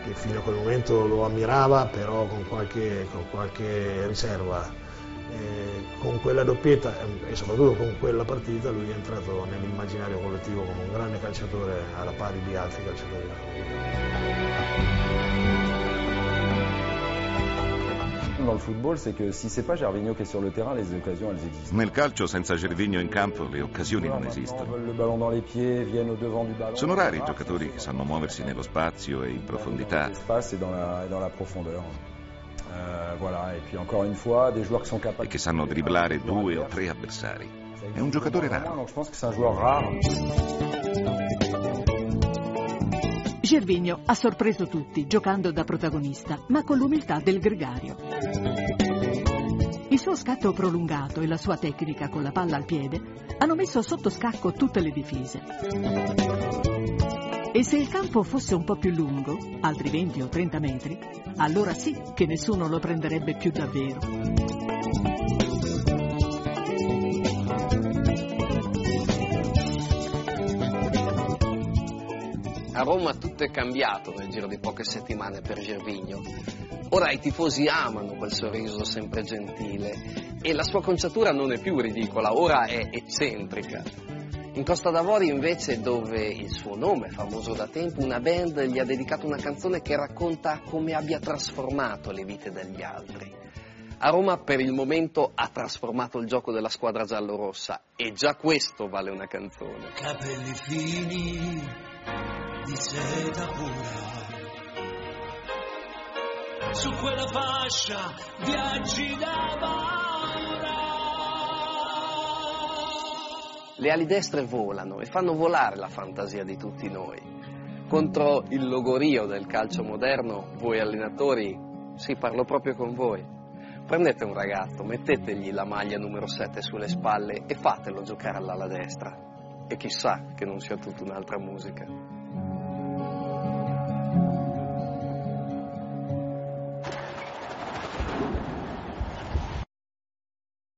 S21: che fino a quel momento lo ammirava, però con qualche, con qualche riserva. E con quella doppietta e soprattutto con quella partita lui è entrato nell'immaginario collettivo come un grande calciatore alla pari di altri calciatori della
S25: Dans le football, c'est que si c'est pas Gervinho qui est sur le terrain, les occasions elles existent.
S13: Nel calcio senza Gervinho in campo le occasioni non esistono.
S25: Le ballon dans les pieds, viennent au devant du ballon.
S13: Sono rari i giocatori che sanno muoversi nello spazio e in profondità.
S25: L'espace et dans la, dans la profondeur. Euh, voilà, et puis encore une fois, des joueurs qui sont capables
S13: e che sanno dribblare due o tre avversari. È un giocatore raro.
S25: Donc je pense que c'est un joueur rare.
S2: Gervigno ha sorpreso tutti giocando da protagonista, ma con l'umiltà del gregario. Il suo scatto prolungato e la sua tecnica con la palla al piede hanno messo sotto scacco tutte le difese. E se il campo fosse un po' più lungo, altri 20 o 30 metri, allora sì che nessuno lo prenderebbe più davvero.
S1: A Roma tutto è cambiato nel giro di poche settimane per Gervigno. Ora i tifosi amano quel sorriso sempre gentile e la sua conciatura non è più ridicola, ora è eccentrica. In Costa d'Avorio invece, dove il suo nome è famoso da tempo, una band gli ha dedicato una canzone che racconta come abbia trasformato le vite degli altri. A Roma per il momento ha trasformato il gioco della squadra giallorossa e già questo vale una canzone.
S22: Capelli fini di seta pura. Su quella fascia viaggi da paura.
S1: Le ali destre volano e fanno volare la fantasia di tutti noi. Contro il logorio del calcio moderno, voi allenatori, sì, parlo proprio con voi. Prendete un ragazzo, mettetegli la maglia numero 7 sulle spalle e fatelo giocare all'ala destra. E chissà che non sia tutta un'altra musica. Thank you.